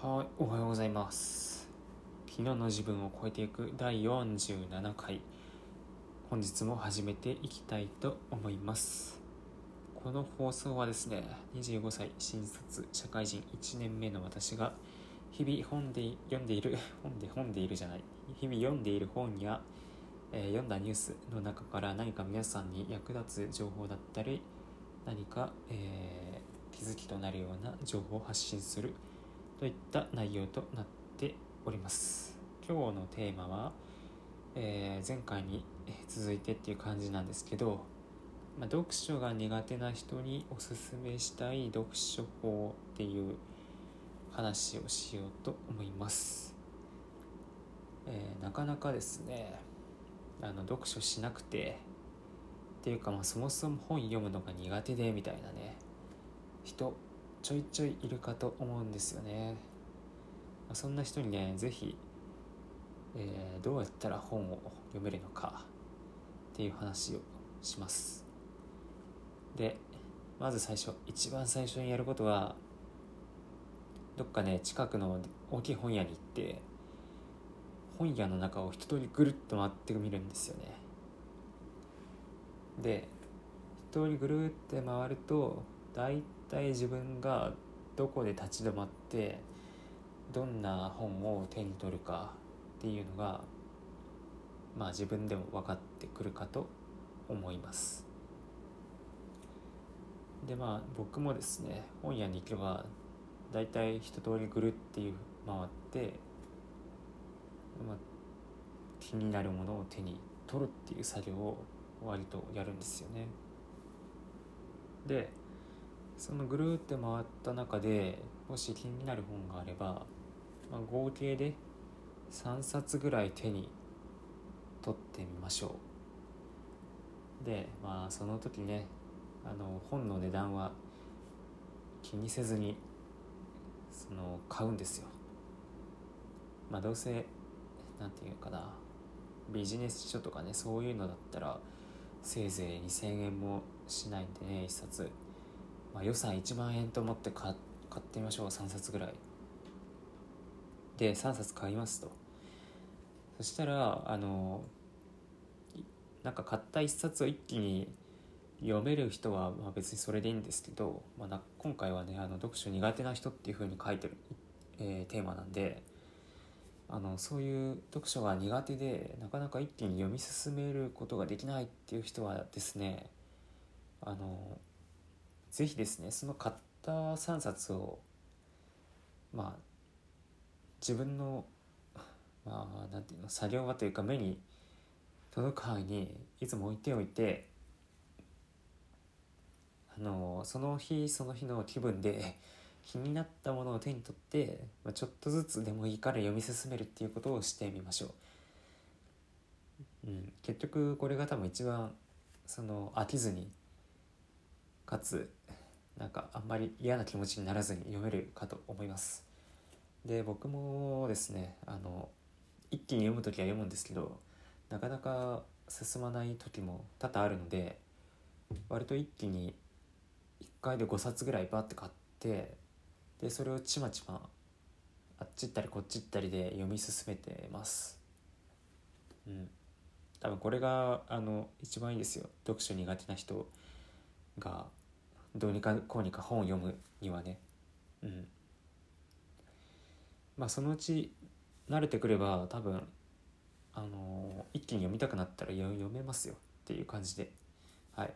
はい、おはようございます。昨日の自分を超えていく第47回。本日も始めていきたいと思います。この放送はですね、25歳新卒社会人1年目の私が日々本で読んでいる、本で本でいるじゃない、日々読んでいる本や、えー読んだニュースの中から何か皆さんに役立つ情報だったり、何か、えー気づきとなるような情報を発信するといった内容となっております。今日のテーマは、えー前回に続いてっていう感じなんですけど、まあ、読書が苦手な人におすすめしたい読書法っていう話をしようと思います、えーなかなかですねあの読書しなくてっていうか、まあ、そもそも本読むのが苦手でみたいなね人ちょいちょいいるかと思うんですよね、そんな人にね是非、えーどうやったら本を読めるのかっていう話をします。でまず最初一番最初にやることはどっかね近くの大きい本屋に行って本屋の中を一通りぐるっと回ってみるんですよね。で一通りぐるって回ると大体自分がどこで立ち止まってどんな本を手に取るかっていうのがまあ自分でも分かってくるかと思います。でまあ僕もですね本屋に行けば大体一通りぐるっていう回って、まあ、気になるものを手に取るっていう作業を割とやるんですよね。でそのぐるって回った中でもし気になる本があれば、まあ、合計で3冊ぐらい手に取ってみましょう。でまあその時ねあの本の値段は気にせずにその買うんですよ。まあどうせなんていうかなビジネス書とかねそういうのだったらせいぜい2000円もしないんでね1冊。まあ、予算1万円と思って買買ってみましょう。3冊ぐらい。で3冊買いますと。そしたらあのなんか買った1冊を一気に読める人はまあ別にそれでいいんですけど、まあ、な今回はねあの読書苦手な人っていうふうに書いてる、えーテーマなんであのそういう読書が苦手でなかなか一気に読み進めることができないっていう人はですねあのぜひですねその買った3冊をまあ自分のまあなんていうの作業場というか目に届く範囲にいつも置いておいてあのその日その日の気分で気になったものを手に取って、まあ、ちょっとずつでもいいから読み進めるっていうことをしてみましょう。うん、結局これが多分一番その飽きずにかつなんかあんまり嫌な気持ちにならずに読めるかと思います。で僕もですねあの一気に読む時は読むんですけどなかなか進まない時も多々あるので割と一気に1回で5冊ぐらいバッて買ってでそれをちまちまあっち行ったりこっち行ったりで読み進めてます。うん。多分これがあの一番いいですよ。読書苦手な人がどうにかこうにか本を読むにはね。うん。まあそのうち慣れてくれば多分あの一気に読みたくなったら読めますよ。っていう感じで。はい。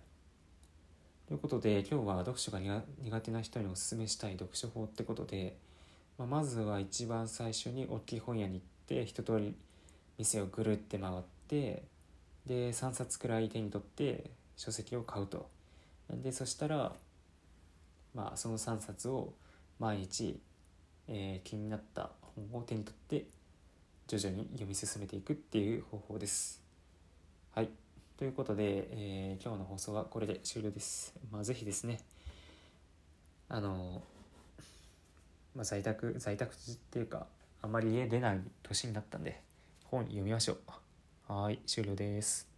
ということで今日は読書が苦苦手な人におすすめしたい読書法ってことで、まあ、まずは一番最初に大きい本屋に行って一通り店をぐるって回ってで3冊くらい手に取って書籍を買うと。でそしたらまあその3冊を毎日、えー気になった本を手に取って徐々に読み進めていくっていう方法です。はい。ということで、えー今日の放送はこれで終了です。まあぜひですねあのまあ在宅在宅っていうかあんまり家出ない年になったんで本読みましょう。はい終了です。